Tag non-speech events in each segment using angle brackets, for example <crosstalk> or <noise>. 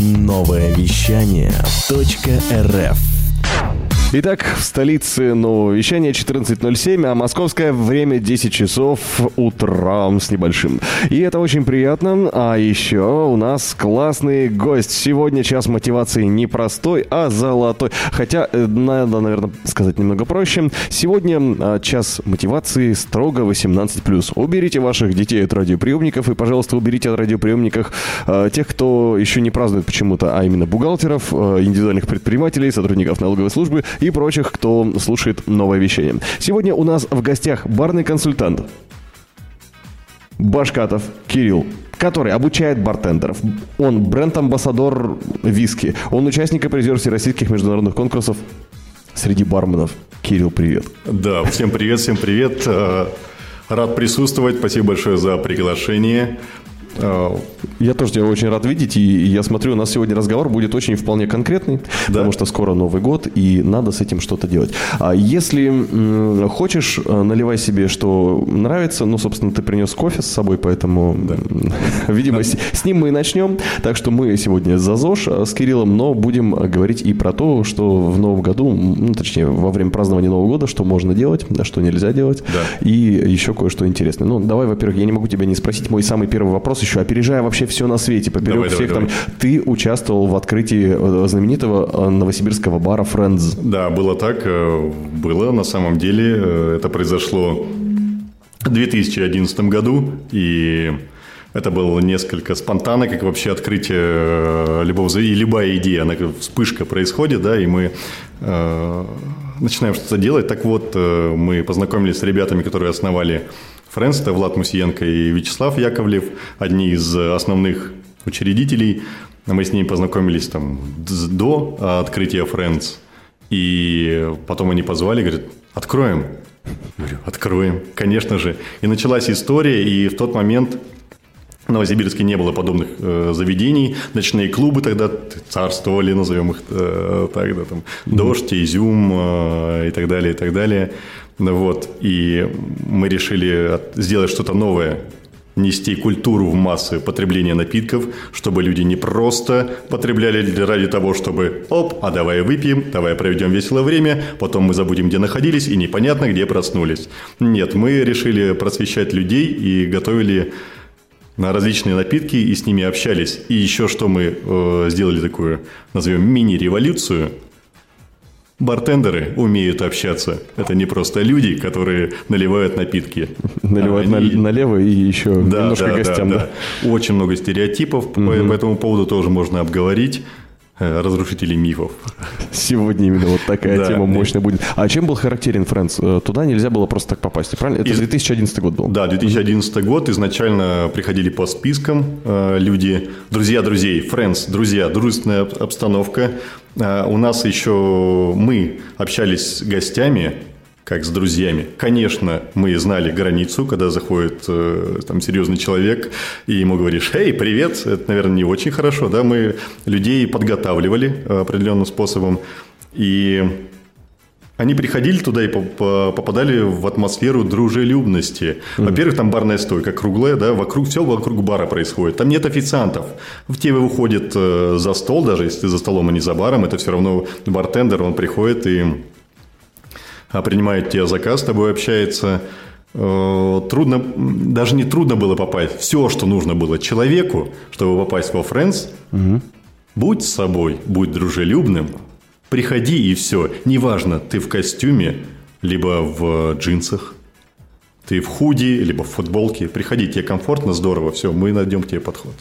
Новое вещание .рф Итак, в столице нового вещания 14.07, а московское время 10 часов утра с небольшим. И это очень приятно. А еще у нас классный гость. Сегодня час мотивации не простой, а золотой. Хотя, э, надо, наверное, сказать немного проще. Сегодня а, час мотивации строго 18+. Уберите ваших детей от радиоприемников и, пожалуйста, уберите от радиоприемников а, тех, кто еще не празднует почему-то, а именно бухгалтеров, а, индивидуальных предпринимателей, сотрудников налоговой службы и прочих, кто слушает новое вещание. Сегодня у нас в гостях барный консультант Башкатов Кирилл который обучает бартендеров. Он бренд-амбассадор виски. Он участник и призер всероссийских международных конкурсов среди барменов. Кирилл, привет. Да, всем привет, всем привет. Э, рад присутствовать. Спасибо большое за приглашение. А, я тоже тебя очень рад видеть, и я смотрю, у нас сегодня разговор будет очень вполне конкретный, да. потому что скоро Новый год, и надо с этим что-то делать. А если хочешь, э, наливай себе, что нравится. Ну, собственно, ты принес кофе с собой, поэтому, да. <laughs> видимо, да. С, с ним мы и начнем. Так что мы сегодня за ЗОЖ э, с Кириллом, но будем говорить и про то, что в Новом году, ну, точнее, во время празднования Нового года, что можно делать, а что нельзя делать, да. и еще кое-что интересное. Ну, давай, во-первых, я не могу тебя не спросить, мой самый первый вопрос еще, опережая вообще все на свете, поперек давай, всех давай, там. Давай. Ты участвовал в открытии э, знаменитого э, новосибирского бара Friends. Да, было так. Э, было на самом деле. Это произошло в 2011 году. И это было несколько спонтанно, как вообще открытие любого, и любая идея, она вспышка происходит, да, и мы э, начинаем что-то делать. Так вот, мы познакомились с ребятами, которые основали Friends, это Влад Мусиенко и Вячеслав Яковлев, одни из основных учредителей. Мы с ними познакомились там до открытия Friends. И потом они позвали, говорят, откроем. Говорю, откроем, конечно же. И началась история, и в тот момент в Новосибирске не было подобных э, заведений. Ночные клубы тогда царствовали, назовем их э, так, да, там, mm-hmm. «Дождь», «Изюм» э, и так далее, и так далее. Вот, и мы решили сделать что-то новое, нести культуру в массы потребления напитков, чтобы люди не просто потребляли ради того, чтобы оп, а давай выпьем, давай проведем веселое время, потом мы забудем, где находились, и непонятно, где проснулись. Нет, мы решили просвещать людей и готовили на различные напитки и с ними общались. И еще что мы э, сделали такую, назовем мини-революцию – Бартендеры умеют общаться. Это не просто люди, которые наливают напитки. Наливают они... налево и еще да, немножко да, гостям. Да, да. Очень много стереотипов. Угу. По, по этому поводу тоже можно обговорить. Э, разрушителей мифов. Сегодня именно вот такая да, тема мощная будет. А чем был характерен Friends? Э, туда нельзя было просто так попасть, правильно? Это Из... 2011 год был. Да, 2011 mm год. Изначально приходили по спискам э, люди, друзья друзей, Friends, друзья, дружественная обстановка. Э, у нас еще мы общались с гостями, как с друзьями. Конечно, мы знали границу, когда заходит э, там серьезный человек, и ему говоришь, «Эй, привет!» Это, наверное, не очень хорошо, да? Мы людей подготавливали определенным способом, и они приходили туда и попадали в атмосферу дружелюбности. Во-первых, там барная стойка круглая, да, вокруг все вокруг бара происходит. Там нет официантов. В тебе выходит э, за стол, даже если ты за столом, а не за баром, это все равно бартендер, он приходит и принимает тебе заказ, с тобой общается. Э, трудно, даже не трудно было попасть. Все, что нужно было человеку, чтобы попасть во Friends, угу. будь с собой, будь дружелюбным, приходи и все. Неважно, ты в костюме, либо в джинсах, ты в худи, либо в футболке. Приходи, тебе комфортно, здорово, все, мы найдем к тебе подход.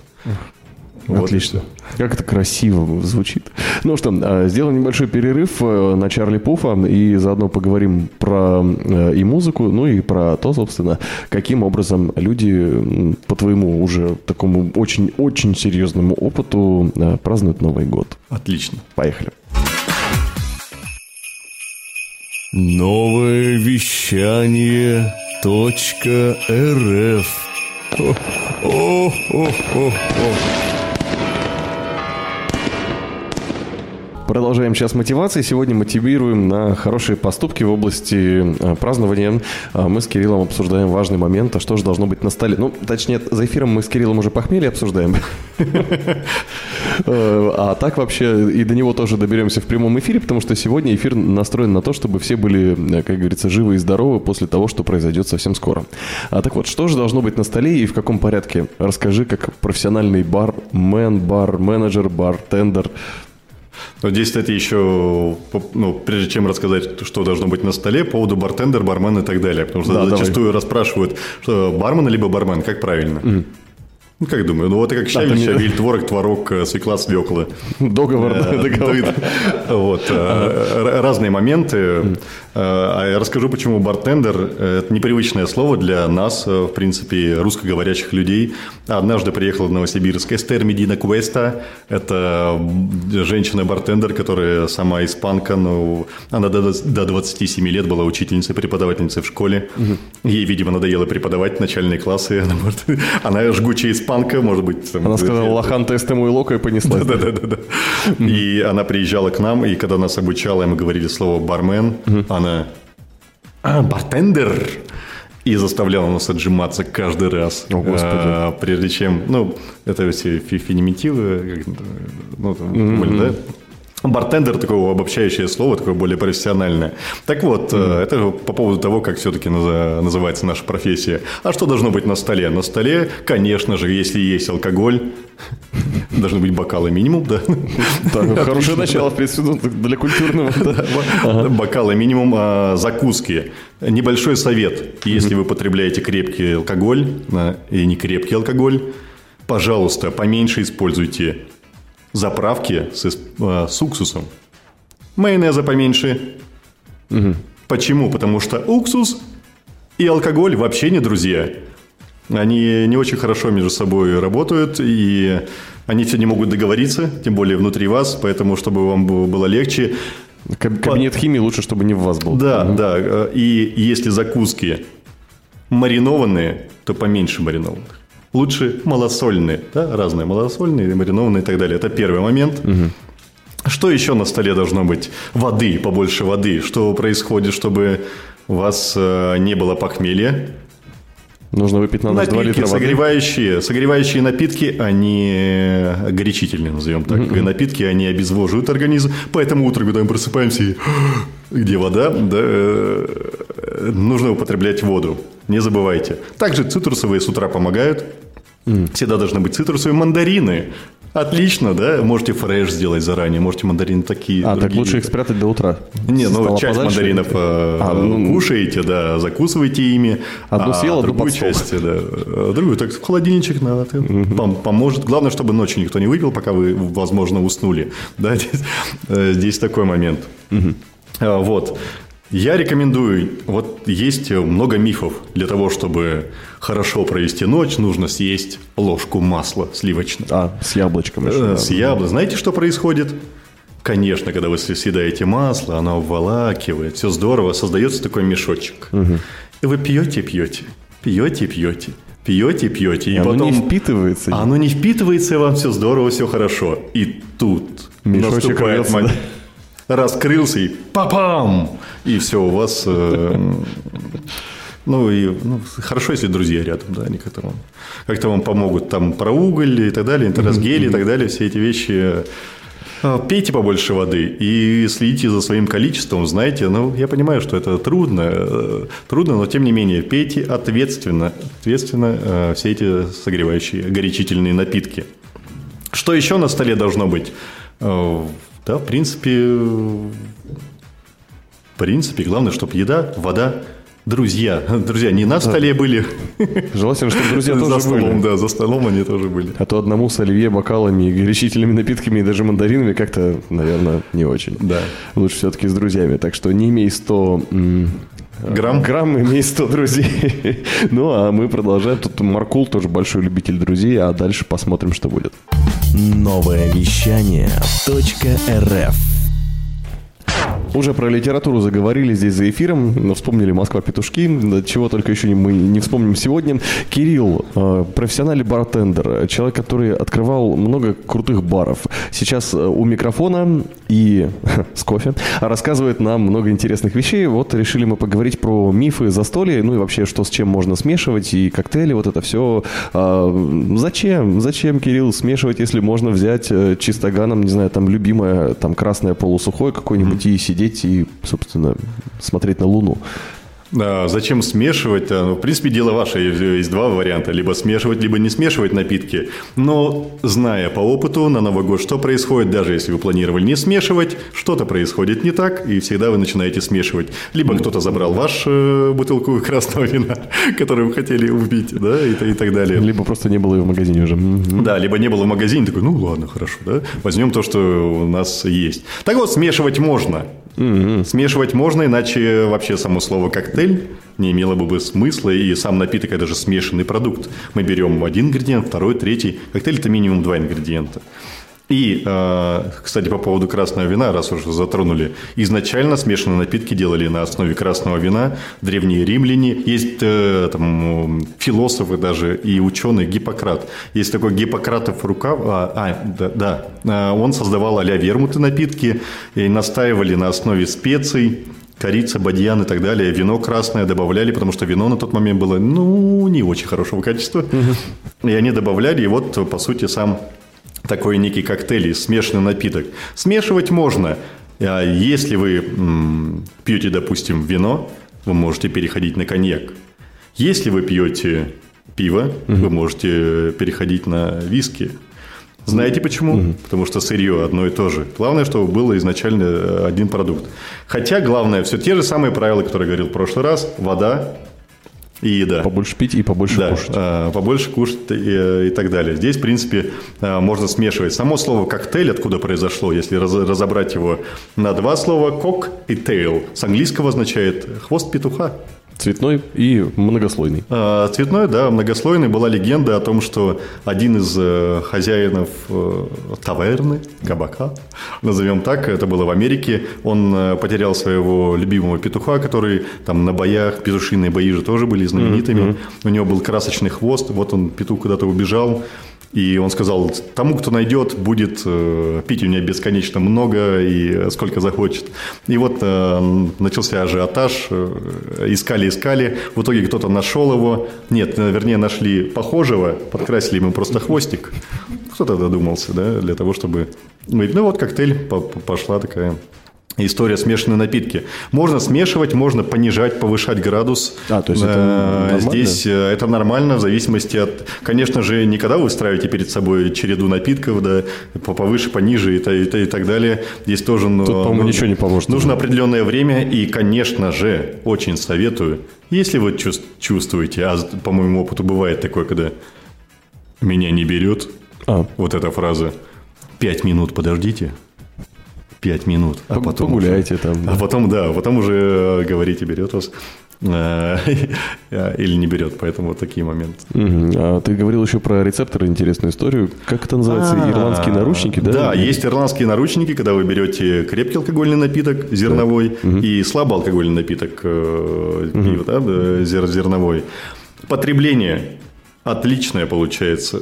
Вот. Отлично. Как это красиво звучит. Ну что, а, сделаем небольшой перерыв э, на Чарли Пуфа и заодно поговорим про э, и музыку, ну и про то, собственно, каким образом люди по твоему уже такому очень-очень серьезному опыту э, празднуют Новый год. Отлично. Поехали. Новое вещание .рф о, о, о, о, о. Продолжаем сейчас мотивации. Сегодня мотивируем на хорошие поступки в области э, празднования. А мы с Кириллом обсуждаем важный момент, а что же должно быть на столе. Ну, точнее, за эфиром мы с Кириллом уже похмелье обсуждаем. Э, А так вообще и до него тоже доберемся в прямом эфире, потому что сегодня эфир настроен на то, чтобы все были, э, как говорится, живы и здоровы после того, что произойдет совсем скоро. А так вот, что же должно быть на столе и в каком порядке? Расскажи, как профессиональный бармен, бар-менеджер, бартендер. Но здесь, кстати, еще, ну, прежде чем рассказать, что должно быть на столе, по поводу бартендер, бармен и так далее. Потому что Да, давай. зачастую расспрашивают, что бармен либо бармен, как правильно? Ну, как думаю, ну вот как Да, щавель, мне- щавель, творог, творог, э, свекла, свекла. Договор, Э, <laughs> договор. да, Вот. э, Разные моменты. Э, А я расскажу, почему бартендер – это непривычное слово для нас, э, в принципе, русскоговорящих людей. Однажды приехала в Новосибирск Эстер Медина Куэста. Это женщина-бартендер, которая сама испанка, но она до до 27 лет была учительницей, преподавательницей в школе. Ей, видимо, надоело преподавать начальные классы. Она, может, <laughs> она жгучая испанка, может быть. там, Она сказала, лохан тестом и лока и понеслась. да, да, да, да. И она приезжала к нам, и когда нас обучала, мы говорили слово бармен, она «А, бартендер. И заставляла нас отжиматься каждый раз. О, Господи. А, прежде чем, ну, это все феминитивы, ну, там, поняли, да? Бартендер такое обобщающее слово, такое более профессиональное. Так вот, э, это по поводу того, как все-таки называется наша профессия. А что должно быть на столе? На столе, конечно же, если есть алкоголь, <laughs> должны быть бокалы минимум, да. <laughs> Так, Хорошее начало, в принципе, ну, для культурного. да. <laughs> Бокалы минимум, а, закуски. Небольшой совет. Если вы потребляете крепкий алкоголь а, и не крепкий алкоголь, пожалуйста, поменьше используйте заправки с, а, с уксусом. Майонеза поменьше. Почему? Потому что уксус и алкоголь вообще не друзья. Они не очень хорошо между собой работают, и они все не могут договориться, тем более внутри вас, поэтому, чтобы вам было легче, Каб- Кабинет химии лучше, чтобы не в вас был. да, да. э, И если закуски маринованные, то поменьше маринованных. Лучше малосольные, да, разные малосольные, маринованные и так далее. Это первый момент. Что еще на столе должно быть? Воды, побольше воды. Что происходит, чтобы у вас э, не было похмелья? Нужно выпить на ночь 2 Напитки литра воды. согревающие, согревающие напитки, они горячительные, назовем так. Напитки, они обезвоживают организм. Поэтому утром, когда мы просыпаемся, и <gasps> где вода, да, э, нужно употреблять воду. Не забывайте. Также цитрусовые с утра помогают. Всегда должны быть цитрусовые мандарины. Отлично, да? Можете фреш сделать заранее, можете мандарины такие. А, так другие. лучше их спрятать до утра. Не, ну Стало часть подальше. мандаринов э, А, ну, кушаете, да, закусываете ими. Одну а съел, одну другую часть, да, а другую так в холодильничек надо, ты- пом- поможет. Главное, чтобы ночью никто не выпил, пока вы, возможно, уснули. <laughs> Да, здесь, э, здесь такой момент. А, Вот. Я рекомендую, вот есть много мифов. Для того, чтобы хорошо провести ночь, нужно съесть ложку масла сливочного. А, с яблочком еще. Э, да. С яблоком. Знаете, что происходит? Конечно, когда вы съедаете масло, оно обволакивает, все здорово, создается такой мешочек. И вы пьете, пьете, пьете, пьете, пьете, пьете. И, И оно потом... не впитывается. Оно не впитывается, и вам все здорово, все хорошо. И тут Мешочек наступает момент. Раскрылся и папам! И все, у вас... э, Ну, и ну, хорошо, если друзья рядом, да, они как-то вам, как-то вам помогут там про уголь и так далее, интеросгели и так далее, все эти вещи. А, Пейте побольше воды и следите за своим количеством, знаете, ну, я понимаю, что это трудно, э, трудно, но тем не менее, пейте ответственно, ответственно э, все эти согревающие, горячительные напитки. Что еще на столе должно быть? Да, в принципе, в принципе, главное, чтобы еда, вода, друзья. Друзья не на столе были, Желательно, чтобы друзья за тоже столом, были. да, за столом они тоже были. А то одному с оливье, бокалами, горячительными напитками и даже мандаринами как-то, наверное, не очень. Да. Лучше все-таки с друзьями. Так что не имей 100 м, Грамм? Грамм имей 100 друзей. <laughs> Ну, а мы продолжаем. Тут Маркул тоже большой любитель друзей, а дальше посмотрим, что будет. Новое вещание .рф. Уже про литературу заговорили здесь за эфиром, но вспомнили «Москва-петушки», чего только еще мы не вспомним сегодня. Кирилл, э, профессиональный бартендер, человек, который открывал много крутых баров. Сейчас э, у микрофона и <laughs> с кофе, рассказывает нам много интересных вещей. Вот решили мы поговорить про мифы застолья, ну и вообще, что с чем можно смешивать, и коктейли, вот это все. А, зачем? Зачем, Кирилл, смешивать, если можно взять э, чистоганом, не знаю, там любимое, там красное полусухое какое-нибудь mm-hmm. и сидеть и, собственно, смотреть на Луну. А зачем смешивать? Ну, в принципе, дело ваше. Есть два варианта. Либо смешивать, либо не смешивать напитки. Но, зная по опыту на Новый год, что происходит, даже если вы планировали не смешивать, что-то происходит не так, и всегда вы начинаете смешивать. Либо кто-то забрал вашу э, бутылку красного вина, <laughs> которую вы хотели убить, да, и, и так далее. Либо просто не было ее в магазине уже. Да, либо не было в магазине, такой, ну ладно, хорошо, да, возьмем то, что у нас есть. Так вот, смешивать можно. Mm-hmm. Смешивать можно, иначе вообще само слово коктейль не имело бы смысла, и сам напиток – это же смешанный продукт. Мы берем один ингредиент, второй, третий. Коктейль – это минимум два ингредиента. И, э, кстати, по поводу красного вина, раз уже затронули, изначально смешанные напитки делали на основе красного вина. Древние римляне, есть э, там, философы даже и ученые, Гиппократ. Есть такой Гиппократов рукав, а, а да, да, э, он создавал а-ля вермуты напитки и настаивали на основе специй, корица, бадьян и так далее. Вино красное добавляли, потому что вино на тот момент было, ну, не очень хорошего качества. И они добавляли, и вот, по сути, сам такой некий коктейль, смешанный напиток. Смешивать можно. А если вы пьете, допустим, вино, вы можете переходить на коньяк. Если вы пьете пиво, угу. вы можете переходить на виски. Знаете почему? Угу. Потому что сырье одно и то же. Главное, чтобы было изначально э, один продукт. Хотя главное, все те же самые правила, которые я говорил в прошлый раз. Вода, и еда. Побольше пить и побольше да, кушать. А, побольше кушать и, и так далее. Здесь, в принципе, а, можно смешивать. Само слово коктейль, откуда произошло, если раз, разобрать его на два слова, кок и тейл, с английского означает хвост петуха. Цветной и многослойный. А, цветной, да, многослойный. Была легенда о том, что один из э, хозяинов э, таверны, кабака, назовем так, это было в Америке, он э, потерял своего любимого петуха, который там на боях, петушиные бои же тоже были знаменитыми. Mm-hmm. У него был красочный хвост, вот он, петух куда-то убежал, и он сказал, тому, кто найдет, будет э, пить у меня бесконечно много и сколько захочет. И вот э, начался ажиотаж, э, искали, искали. В итоге кто-то нашел его. Нет, вернее, нашли похожего, подкрасили ему просто хвостик. Кто-то додумался, да, для того, чтобы... Ну вот коктейль пошла такая история смешанные напитки. Можно смешивать, можно понижать, повышать градус. А, то есть это э, нормально? Здесь э, это нормально в зависимости от... Конечно же, никогда вы ставите перед собой череду напитков, да, повыше, пониже и, и, и так далее. Здесь тоже... Тут, по-моему, ну, ничего не поможет. Нужно определенное время и, конечно же, очень советую, если вы чувствуете, а по моему опыту бывает такое, когда меня не берет, а. вот эта фраза, пять минут подождите, 5 минут. А потом Погуляйте уже, там. Да. А потом, да, потом уже говорите, берет вас э, <laughs> или не берет, поэтому вот такие моменты. А ты говорил еще про рецепторы, интересную историю. Как это называется? А, ирландские наручники, да? Да, есть ирландские наручники, когда вы берете крепкий алкогольный напиток, зерновой, и слабоалкогольный напиток, э, пиво, да, зерновой. Потребление отличное получается.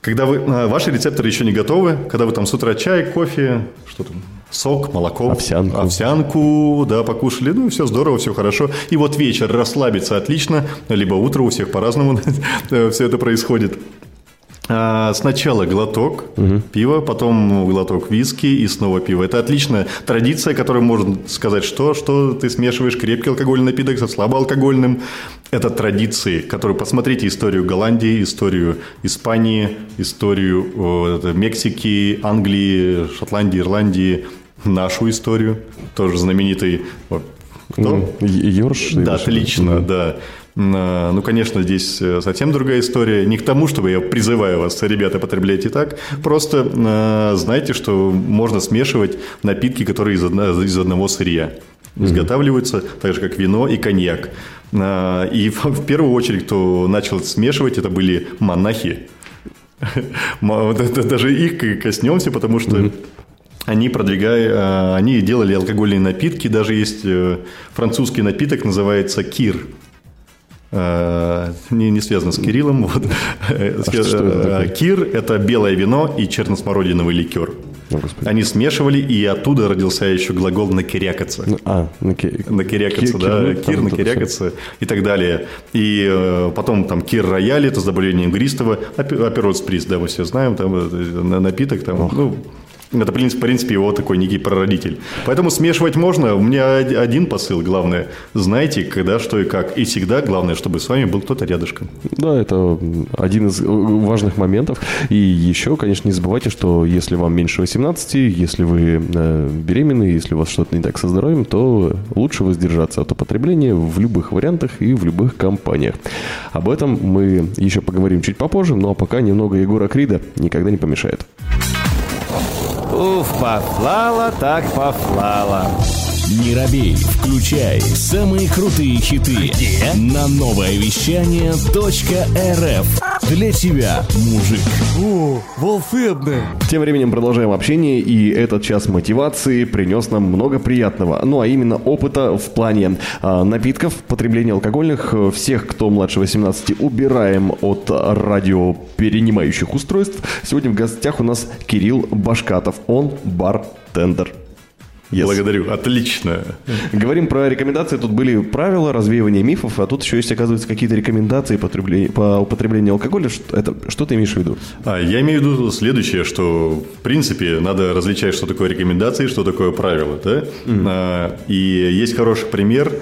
Когда вы, э, ваши рецепторы еще не готовы, когда вы там с утра чай, кофе, что там, сок, молоко, овсянку, овсянку да, покушали, ну, все здорово, все хорошо. И вот вечер расслабиться отлично, либо утро, у всех по-разному <laughs> все это происходит. А, сначала глоток угу. пива, потом глоток виски и снова пиво. Это отличная традиция, которую можно сказать, что, что ты смешиваешь крепкий алкогольный напиток со слабоалкогольным. Это традиции, которые... Посмотрите историю Голландии, историю Испании, историю э, Мексики, Англии, Шотландии, Ирландии, нашу историю, тоже знаменитый... Кто? Йорш? Да, отлично, да. А, ну, конечно, здесь э, совсем другая история. Не к тому, чтобы я призываю вас, ребята, потреблять и так. Просто э, знайте, что можно смешивать напитки, которые из, одно, из одного сырья. Изготавливаются так же, как вино и коньяк. И <laughs> в первую очередь, кто начал смешивать, это были монахи. <laughs> Даже их коснемся, потому что они продвигая, они делали алкогольные напитки. Даже есть э, французский напиток, называется кир – Э, не, не связано с Кириллом. <laughs> Вот. А что это Кир – это белое вино и черносмородиновый ликер. Они смешивали, и оттуда родился еще глагол «накирякаться». Ну, А, наки- Накирякаться, Кир- да, кир, это накирякаться и так далее. И э, потом там кир рояль, это заболевание игристого, аперот сприз, да, мы все знаем, там э, на- напиток, там, ну, это, в принципе, его такой некий прародитель. Поэтому смешивать можно. У меня од- один посыл, главное, знайте, когда, что и как. И всегда главное, чтобы с вами был кто-то рядышком. Да, это один из э, важных моментов. И еще, конечно, не забывайте, что если вам меньше 18, если вы э, беременны, если у вас что-то не так со здоровьем, то лучше воздержаться от употребления в любых вариантах и в любых компаниях. Об этом мы еще поговорим чуть попозже, но пока немного Егора Крида никогда не помешает. Уф, пофлала так пофлала. Не робей, включай самые крутые хиты на новое вещание .рф. Для тебя, мужик. О, волшебно. Тем временем продолжаем общение, и этот час мотивации принес нам много приятного. Ну, а именно опыта в плане а, напитков, потребления алкогольных. Э, Всех, кто младше 18, убираем от радиоперенимающих устройств. Сегодня в гостях у нас Кирилл Башкатов. Он бартендер. Yes. Благодарю. Отлично. Говорим про рекомендации. Тут были правила развеивания мифов, а тут еще есть, оказывается, какие-то рекомендации по употреблению алкоголя. Что, это, что ты имеешь в виду? А, я имею в виду следующее, что, в принципе, надо различать, что такое рекомендации, что такое правила. Да? А, и есть хороший пример.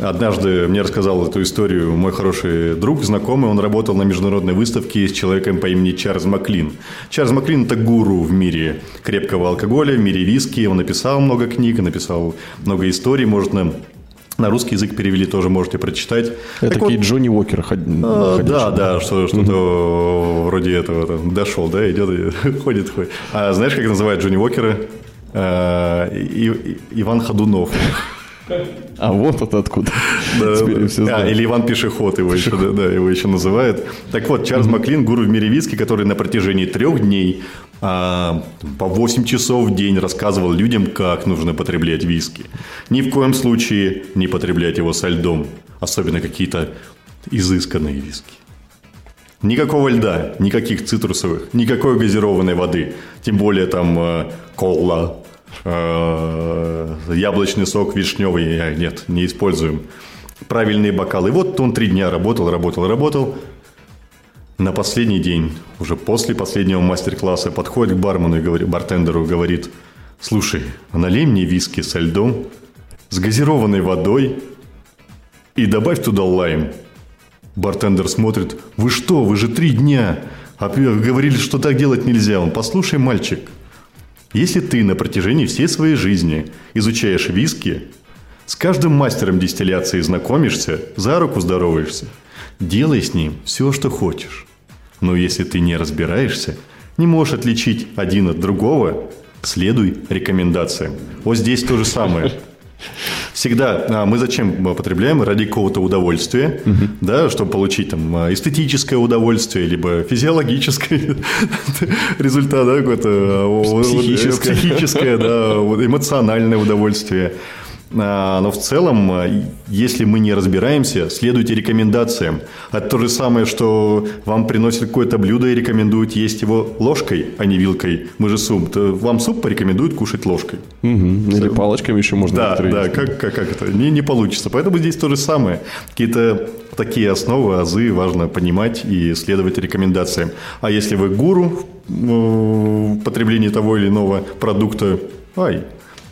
Однажды мне рассказал эту историю мой хороший друг, знакомый. Он работал на международной выставке с человеком по имени Чарльз Маклин. Чарльз Маклин – это гуру в мире крепкого алкоголя, в мире виски. Он написал много книг, написал много историй. Можно на русский язык перевели, тоже можете прочитать. Это Так вот, такие Джонни Уокер. ход- а. Да, да, что, что вроде этого там, дошел, да, идет <laughs> ходит, ходит. А знаешь, как называют Джонни Уокера? А, И- И- Иван Ходунов. А вот это откуда. Да, Теперь да. все А, или Иван Пешеход его еще, да, да, его еще называют. Так вот, Чарльз Маклин, гуру в мире виски, который на протяжении трех дней а, по 8 часов в день рассказывал людям, как нужно потреблять виски. Ни в коем случае не потреблять его со льдом, особенно какие-то изысканные виски. Никакого льда, никаких цитрусовых, никакой газированной воды. Тем более там э, кола, яблочный сок вишневый. Э, Нет, не используем. Правильные бокалы. Вот он три дня работал, работал, работал. На последний день, уже после последнего мастер-класса, подходит к бармену и говорит, бартендеру говорит, слушай, налей мне виски со льдом, с газированной водой и добавь туда лайм. Бартендер смотрит, вы что, вы же три дня, а говорили, что так делать нельзя. Он, послушай, мальчик, если ты на протяжении всей своей жизни изучаешь виски, с каждым мастером дистилляции знакомишься, за руку здороваешься, делай с ним все, что хочешь. Но если ты не разбираешься, не можешь отличить один от другого, следуй рекомендациям. Вот здесь то же самое. <laughs> Всегда а, мы зачем потребляем? Ради какого-то удовольствия, да, чтобы получить там а, эстетическое удовольствие, либо физиологическое <laughs> результат, да, какое-то а, Психическое. да, эмоциональное удовольствие. А, Но в целом, а, если мы не разбираемся, следуйте рекомендациям. Это то же самое, что вам приносят какое-то блюдо и рекомендуют есть его ложкой, а не вилкой. Мы же суп. то Вам суп порекомендуют кушать ложкой. Мгм. Или палочками еще можно. Да, да, как, как, как это? Не, не получится. Поэтому здесь то же самое. Какие-то такие основы, азы важно понимать и следовать рекомендациям. А если вы гуру э, в потреблении того или иного продукта, ай,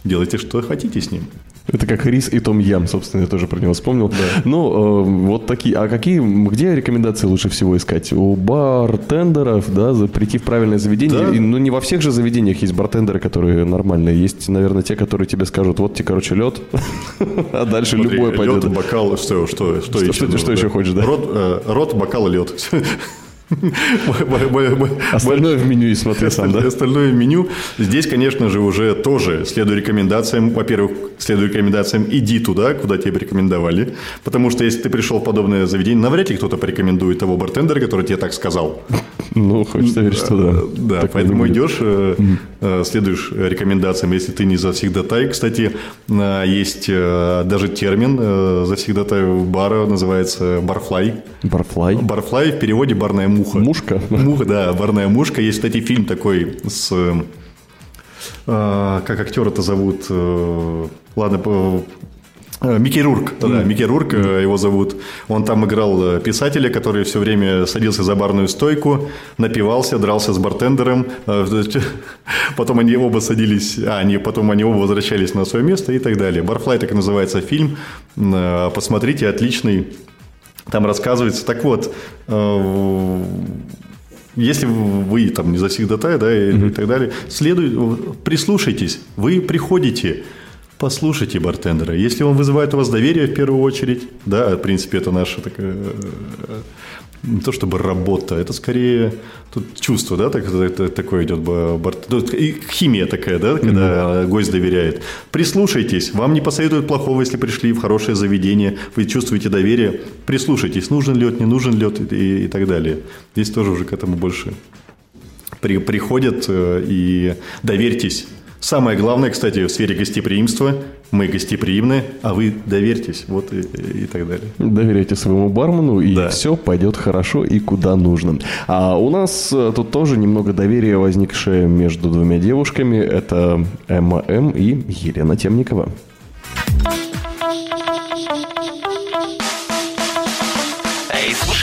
делайте, что хотите с ним. Это как рис и том ям, собственно, я тоже про него вспомнил. Ну, э, вот такие. А какие, где рекомендации лучше всего искать? У бартендеров, да, за- прийти в правильное заведение. Да. И, ну, не во всех же заведениях есть бартендеры, которые нормальные. Есть, наверное, те, которые тебе скажут, вот тебе, короче, лед, <laughs> а дальше любой пойдет. лед, бокал, что, что, что, еще? что- хочешь, да? Рот, э, рот бокал, лед. <laughs> Остальное в меню и смотри сам, да? Остальное меню. Здесь, конечно же, уже тоже следуй рекомендациям. Во-первых, следуй рекомендациям, иди туда, куда тебе рекомендовали. Потому что если ты пришел в подобное заведение, навряд ли кто-то порекомендует того бартендера, который тебе так сказал. Ну, хочется верить, что да. Да, поэтому идешь, э, э, следуешь рекомендациям. Если ты не завсегдатай, кстати, э, есть даже термин завсегдатай бара, называется барфлай. Барфлай. Барфлай в переводе барная муха. Мушка? Муха, да, барная мушка. Есть, кстати, фильм такой с... э, а, как актера это зовут? Э, ладно, по- э, Микки Рурк, да, Микки Рурк э, его зовут. Он там играл э, писателя, который все время садился за барную стойку, напивался, дрался с бартендером. э, <laughs> Потом они оба садились, а, они, потом они оба возвращались на свое место и так далее. Барфлай так и называется фильм. Э, Посмотрите, отличный. Там рассказывается. Так вот, э, если вы там не завсегдатай, да, и, так далее, следуй, прислушайтесь. Вы приходите, послушайте бартендера. Если он вызывает у вас доверие в первую очередь, да, в принципе, это наша такая э, не то чтобы работа, это скорее тут чувство, да, так, это- такое идет ну, и химия такая, да, когда гость доверяет. Прислушайтесь, вам не посоветуют плохого, если пришли в хорошее заведение, вы чувствуете доверие, прислушайтесь, нужен лед, не нужен лед и, и так далее. Здесь тоже уже к этому больше при- приходят э, и доверьтесь. Самое главное, кстати, в сфере гостеприимства, мы гостеприимны, а вы доверьтесь, вот и, и так далее. Доверяйте своему бармену, и Да. все пойдет хорошо и куда нужно. А у нас э, тут тоже немного доверия, возникшее между двумя девушками. Это Эмма М. и Елена Темникова.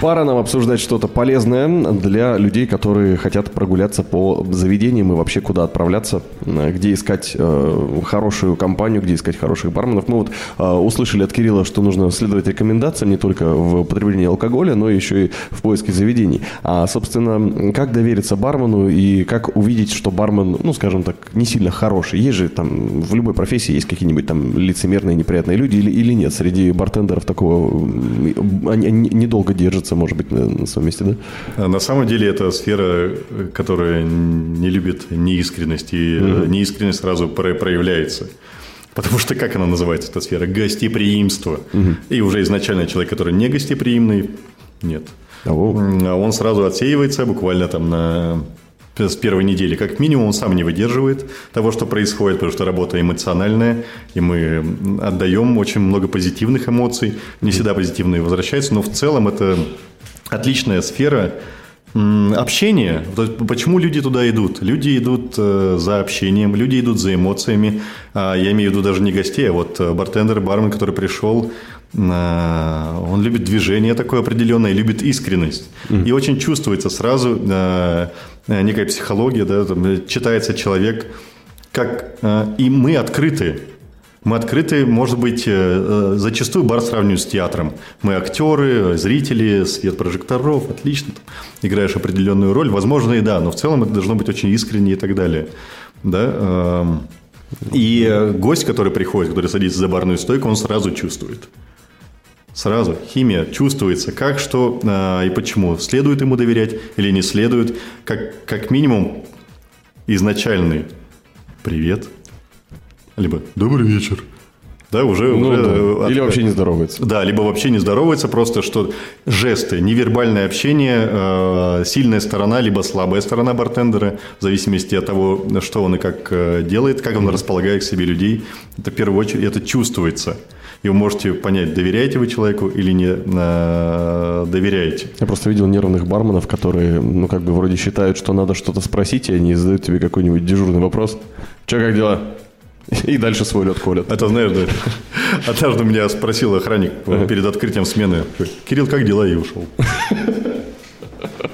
Пора нам обсуждать что-то полезное для людей, которые хотят прогуляться по заведениям и вообще куда отправляться, э, где искать э, хорошую компанию, где искать хороших барменов. Мы вот э, услышали от Кирилла, что нужно следовать рекомендациям не только в потреблении алкоголя, но еще и в поиске заведений. А, собственно, как довериться бармену и как увидеть, что бармен, ну, скажем так, не сильно хороший. Есть же там в любой профессии есть какие-нибудь там лицемерные, неприятные люди или, или нет? Среди бартендеров такого они, они недолго держатся, может быть, на, на своем месте, да? А На самом деле это сфера, которая не любит неискренность, и э, неискренность сразу про- проявляется. Потому что как она называется, эта сфера? Гостеприимство. И уже изначально человек, который не гостеприимный, нет. М, а Он сразу отсеивается буквально там на с первой недели. Как минимум он сам не выдерживает того, что происходит, потому что работа эмоциональная, и мы отдаем очень много позитивных эмоций. Не всегда позитивные возвращаются, но в целом это отличная сфера общения. Почему люди туда идут? Люди идут э, за общением, люди идут за эмоциями. А, Я имею в виду даже не гостей, а вот э, бартендер, бармен, который пришел, э, он любит движение такое определенное, любит искренность. И очень чувствуется сразу э, некая психология, да, там, э, читается человек, как э, и мы открыты. Мы открыты, может быть, э, э, зачастую бар сравнивают с театром. Мы актеры, э, зрители, свет прожекторов, отлично. играешь определенную роль. Возможно, и да, но в целом это должно быть очень искренне и так далее. Да? эм. И э, гость, который приходит, который садится за барную стойку, он сразу чувствует. Сразу химия чувствуется, как, что э, и почему. Следует ему доверять или не следует. Как, как минимум изначальный «Привет», либо «Добрый вечер». Да, уже, Ну, уже, да. э, Или от- вообще не здоровается. да, либо вообще не здоровается, просто что жесты, невербальное общение, э, сильная сторона, либо слабая сторона бартендера, в зависимости от того, что он и как э, делает, как он располагает к себе людей. Это в первую очередь, это чувствуется. И вы можете понять, доверяете вы человеку или не э, доверяете. Я просто видел нервных барменов, которые, ну, как бы вроде считают, что надо что-то спросить, и они задают тебе какой-нибудь дежурный вопрос. Че, как дела? И дальше свой лед колят. Это, знаешь, да, однажды меня спросил охранник перед открытием смены, Кирилл, как дела? И ушел.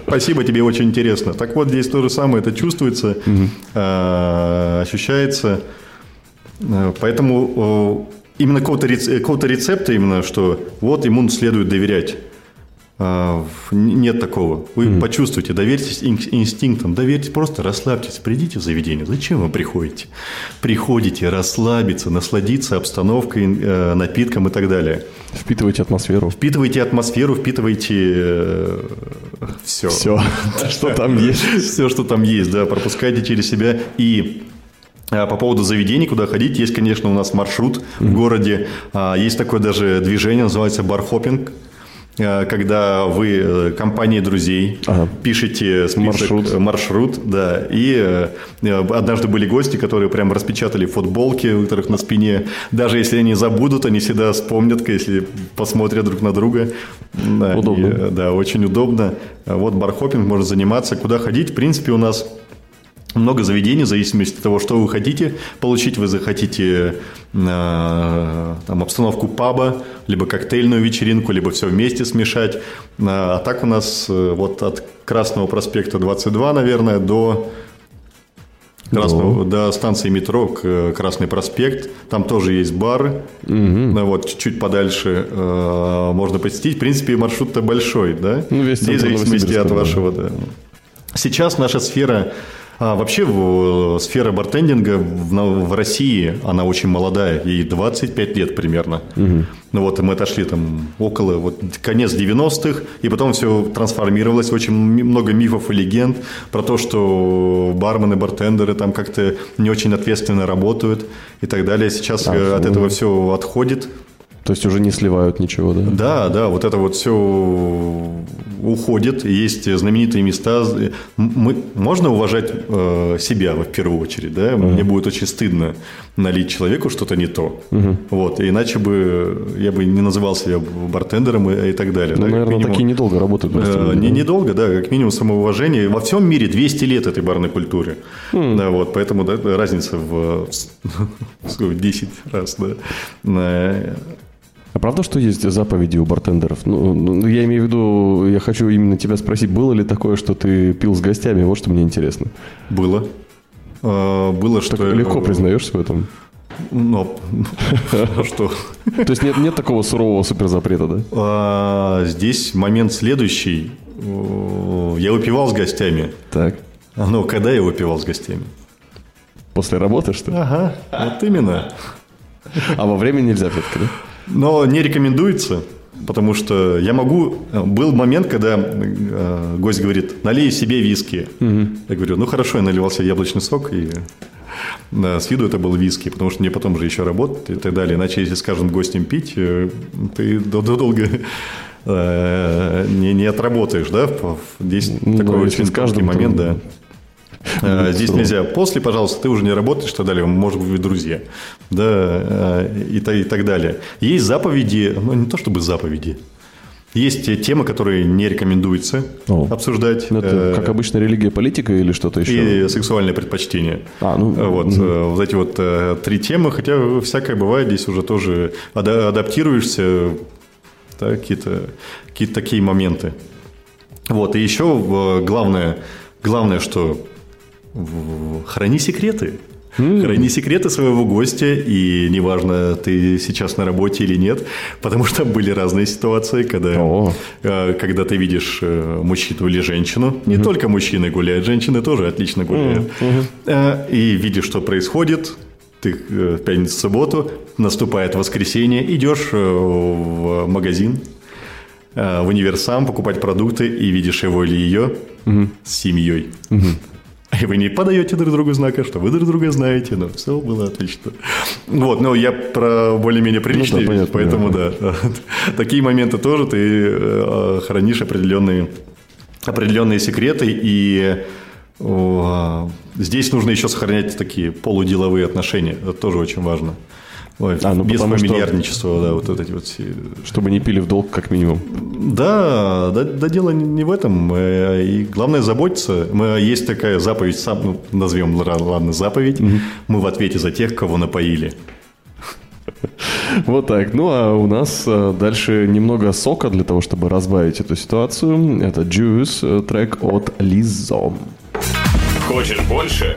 Спасибо, тебе очень интересно. Так вот, здесь то же самое, это чувствуется, э, ощущается. Э, Поэтому именно какого-то рец- какого-то рецепта, именно, что вот ему следует доверять. А, Нет такого. Вы почувствуйте, доверьтесь ин- инстинктам, доверьтесь, просто расслабьтесь, придите в заведение. Зачем вы приходите? Приходите расслабиться, насладиться обстановкой, э, напитком и так далее. Впитывайте атмосферу. Впитывайте атмосферу, впитывайте все. Все, <laughs> что там <laughs> есть. Все, что там есть, да, пропускайте через себя. И по поводу заведений, куда ходить, есть, конечно, у нас маршрут в городе. А, Есть такое даже движение, называется бархопинг. э, когда вы э, компании друзей Ага. пишете список, Маршрут. э, маршрут, да, и э, однажды были гости, которые прям распечатали футболки, у которых на спине, даже если они забудут, они всегда вспомнят, если посмотрят друг на друга. Удобно. и, да, очень удобно. А Вот бархопинг можно заниматься, куда ходить. В принципе, у нас много заведений, в зависимости от того, что вы хотите получить. Вы захотите э, там, обстановку паба, либо коктейльную вечеринку, либо все вместе смешать. А, а так у нас э, вот от Красного проспекта 22, наверное, до Красного, до станции метро э, Красный проспект. Там тоже есть бары. Ну, Вот, чуть-чуть подальше э, можно посетить. В принципе, маршрут-то большой, да? Ну, весь Здесь в зависимости от вашего, да. Сейчас наша сфера, а, вообще в- сфера бартендинга в, в России, она очень молодая, ей 25 лет примерно. Ну вот, мы отошли там около, вот, конец 90-х, и потом все трансформировалось, очень много мифов и легенд про то, что бармены, бартендеры там как-то не очень ответственно работают и так далее. Сейчас А, э, от этого все отходит. То есть уже не сливают ничего, да? Да, да, вот это вот все уходит. Есть знаменитые места. Мы, можно уважать э, себя в первую очередь, да? Мне будет очень стыдно налить человеку что-то не то. Вот, и иначе бы я бы не называл себя бартендером и, и так далее. Ну, да, наверное, минимум. такие недолго работают. Э, не-. Недолго, да, как минимум самоуважение. Во всем мире 200 лет этой барной культуре. Да, вот, поэтому да, разница в, <laughs> в 10 раз. Да. А правда, что есть заповеди у бартендеров? Ну, ну, я имею в виду, я хочу именно тебя спросить, было ли такое, что ты пил с гостями? Вот что мне интересно. Было. Э, Было, что... Так легко признаешься в этом? Но, <laughs> что? То есть нет, нет такого сурового суперзапрета, да? А, Здесь момент следующий. Я выпивал с гостями. Так. Но когда я выпивал с гостями? После работы, что ли? Ага, вот именно. А во время нельзя все-таки, да? Но не рекомендуется, потому что я могу... Был момент, когда э, гость говорит, налей себе виски. Я говорю, ну хорошо, я наливал себе яблочный сок, и да, с виду это был виски, потому что мне потом же еще работать и так далее. Иначе, если скажем гостям пить, э, ты дол- дол- долго э, не, не отработаешь, да? Здесь Ну такой да, очень тонкий момент, да. Э, Здесь нельзя. После, пожалуйста, ты уже не работаешь так далее. Может быть, друзья. Да, э, и, и так далее. Есть заповеди, ну, не то чтобы заповеди. Есть те темы, которые не рекомендуется О. обсуждать. Ну, это, Э, как обычно, религия, политика или что-то еще? и сексуальное предпочтение. А, ну, Вот, э, вот эти вот три темы, хотя всякое бывает, здесь уже тоже ада- адаптируешься, да, какие-то какие такие моменты. Вот, и еще главное, главное, что храни секреты. Храни секреты своего гостя, и неважно, ты сейчас на работе или нет, потому что были разные ситуации, когда, э, когда ты видишь э, мужчину или женщину, не только мужчины гуляют, женщины тоже отлично гуляют, Э, и видишь, что происходит, ты в пятницу, субботу, наступает воскресенье, идешь в магазин, в универсам покупать продукты и видишь его или ее с семьей. <laughs> И вы не подаете друг другу знака, что вы друг друга знаете, но все было отлично. Вот, но я про более-менее приличные, Ну да, понятно, поэтому да. <laughs> Такие моменты тоже ты э, хранишь определенные, определенные секреты, и здесь нужно еще сохранять такие полуделовые отношения. Это тоже очень важно. Ой, А, ну, без потому что- фамильярничества, да, вот эти вот все Чтобы не пили в долг, как минимум. да, да, да дело не не в этом. Э, И главное заботиться. Мы, есть такая заповедь, сам, ну, назовем, ла- ладно, заповедь. Мы в ответе за тех, кого напоили. Вот так. Ну, а у нас э, дальше немного сока для того, чтобы разбавить эту ситуацию. Это Juice, э, трек от Lizzo. Хочешь больше?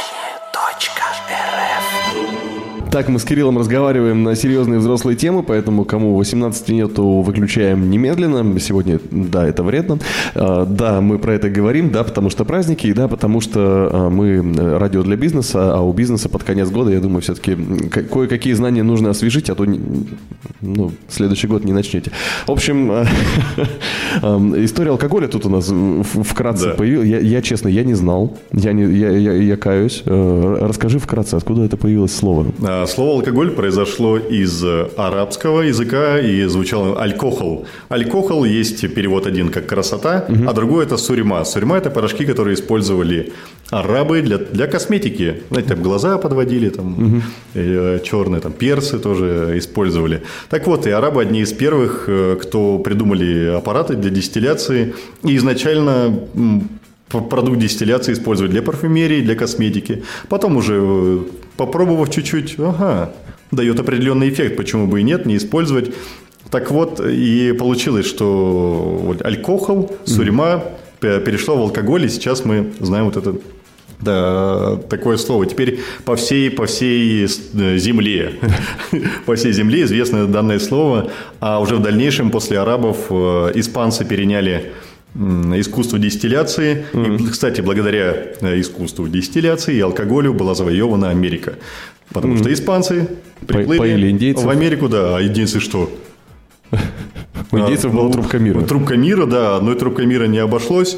Так, мы с Кириллом разговариваем на серьезные взрослые темы, поэтому кому 18 нету, выключаем немедленно. Сегодня, да, это вредно. А, Да, мы про это говорим, да, потому что праздники, и да, потому что а, мы э, радио для бизнеса, а у бизнеса под конец года, я думаю, все-таки кое-какие знания нужно освежить, а то ну, следующий год не начнете. В общем, <laughs> Эм, История алкоголя тут у нас вкратце Да. появилась. Я, я, честно, я не знал. Я, не, я, я, я каюсь. Э, Расскажи вкратце, откуда это появилось слово? А, Слово алкоголь произошло из э, арабского языка и звучало алькохол. Алькохол есть перевод один как красота, а другой это сурьма. Сурьма это порошки, которые использовали арабы для, для косметики. Знаете, там глаза подводили, там черные, там персы тоже использовали. Так вот, и арабы одни из первых, э, кто придумали аппараты для дистилляции. И изначально продукт дистилляции использовать для парфюмерии, для косметики. Потом уже э, попробовав чуть-чуть, ага, дает определенный эффект, почему бы и нет, не использовать. Так вот, и получилось, что алькохол, сурьма пе- перешло в алкоголь, и сейчас мы знаем вот это да, такое слово. Теперь по всей, по всей э, земле, <laughs> по всей земле известно данное слово, а уже в дальнейшем после арабов э, испанцы переняли искусство дистилляции. И, кстати, благодаря э, искусству дистилляции и алкоголю была завоевана Америка. Потому что испанцы приплыли поили индейцев. в Америку, да, а индейцы что? У индейцев была Ну, трубка мира. Трубка мира, да, одной трубкой мира не обошлось.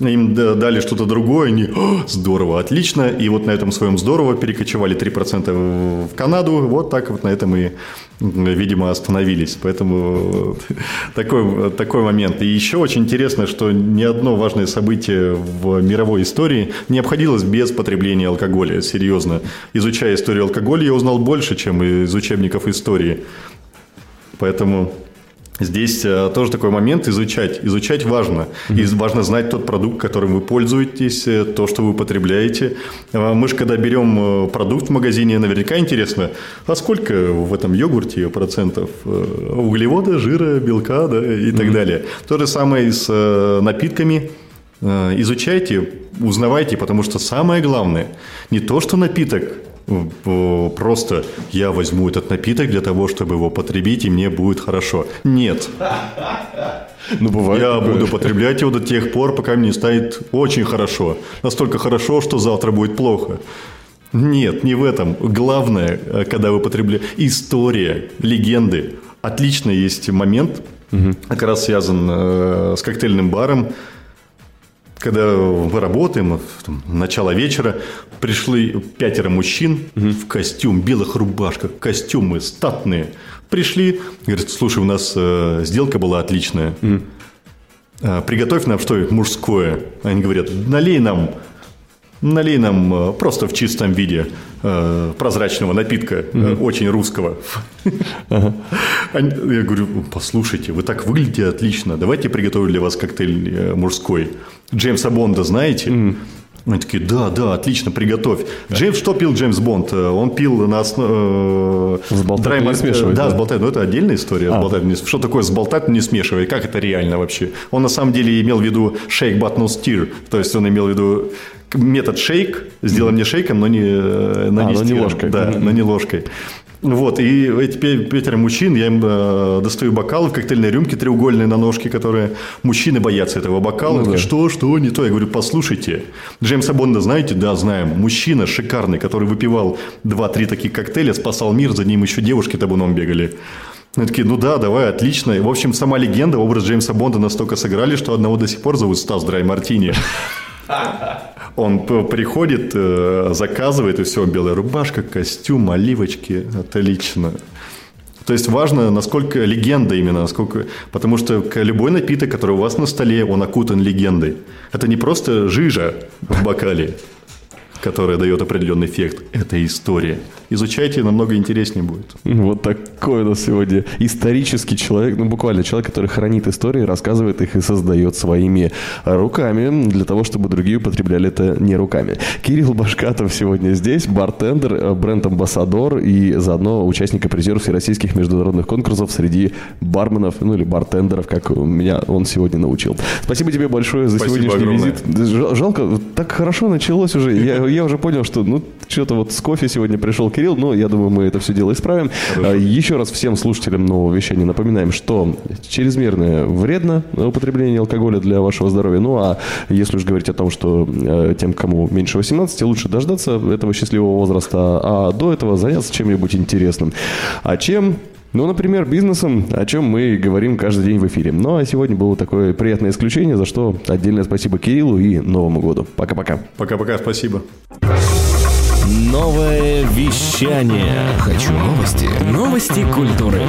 Им да- дали что-то другое, они «О, здорово, отлично. И вот на этом своем здорово перекочевали 3% в Канаду. Вот так вот на этом и, видимо, остановились. Поэтому э, такой, такой момент. И еще очень интересно, что ни одно важное событие в мировой истории не обходилось без потребления алкоголя. Серьезно. Изучая историю алкоголя, я узнал больше, чем из учебников истории. Поэтому здесь э, тоже такой момент изучать. Изучать важно. И важно знать тот продукт, которым вы пользуетесь, э, то, что вы потребляете. Э, Мы же, когда берем э, продукт в магазине, наверняка интересно, а сколько в этом йогурте процентов углевода, жира, белка да, и так далее. То же самое и с напитками. Изучайте, узнавайте, потому что самое главное не то, что напиток просто я возьму этот напиток для того, чтобы его потребить, и мне будет хорошо. Нет. Ну, бывает Я такое. буду потреблять его до тех пор, пока мне станет очень хорошо. Настолько хорошо, что завтра будет плохо. Нет, не в этом. Главное, э, когда вы потребляете... История, легенды. Отлично есть момент, как раз связан э, с коктейльным баром. Когда мы работаем, там, начало вечера, пришли пятеро мужчин в костюм, белых рубашках, костюмы статные. Пришли, говорят, слушай, у нас э, сделка была отличная. А, Приготовь нам что мужское. Они говорят, налей нам, налей нам э, просто в чистом виде э, прозрачного напитка, э, очень русского. Они- Я говорю, послушайте, вы так выглядите отлично, давайте приготовлю для вас коктейль мужской. Джеймса Бонда знаете? Они такие, да, да, отлично, приготовь. Джеймс, что пил Джеймс Бонд? Э, Он пил на основе... Взболтать, не смешивать, Да, да. взболтать, но это отдельная история. не- Что такое сболтать, но не смешивай? Как это реально вообще? Он на самом деле имел в виду shake but no stir. То есть он имел в виду метод шейк, сделан не шейком, но не, э, но А, не но не ложкой. Да, но не ложкой. Вот, и эти пятеро мужчин, я им э, достаю бокалы в коктейльной рюмке треугольные на ножке, которые мужчины боятся этого бокала. Ну да. что, что, не то. Я говорю, послушайте, Джеймса Бонда знаете? Да, знаем. Мужчина шикарный, который выпивал 2-3 таких коктейля, спасал мир, за ним еще девушки табуном бегали. Они такие, ну да, давай, отлично. И, в общем, сама легенда, образ Джеймса Бонда настолько сыграли, что одного до сих пор зовут Стас Драй Мартини. <laughs> Он приходит, э, заказывает, и все, белая рубашка, костюм, оливочки. Отлично. То есть важно, насколько легенда именно, насколько... Потому что любой напиток, который у вас на столе, он окутан легендой. Это не просто жижа в бокале, которая дает определенный эффект. Это история. Изучайте, намного интереснее будет. Вот такой у нас сегодня исторический человек, ну буквально человек, который хранит истории, рассказывает их и создает своими руками, для того, чтобы другие употребляли это не руками. Кирилл Башкатов сегодня здесь, бартендер, бренд-амбассадор и заодно участник и призер всероссийских международных конкурсов среди барменов, ну или бартендеров, как меня он сегодня научил. Спасибо тебе большое за Спасибо сегодняшний огромное. визит. Жал- Жалко, так хорошо началось уже. Я, я уже понял, что ну что-то вот с кофе сегодня пришел Кирилл, но я думаю, мы это все дело исправим. А, Еще раз всем слушателям нового вещания напоминаем, что чрезмерное вредно употребление алкоголя для вашего здоровья. Ну а если уж говорить о том, что э, тем, кому меньше 18, лучше дождаться этого счастливого возраста, а до этого заняться чем-нибудь интересным. А чем Ну, например, бизнесом, о чем мы говорим каждый день в эфире. Ну, а сегодня было такое приятное исключение, за что отдельное спасибо Кириллу и Новому году. Пока-пока. Пока-пока, спасибо. Новое вещание. Хочу новости. Новости культуры.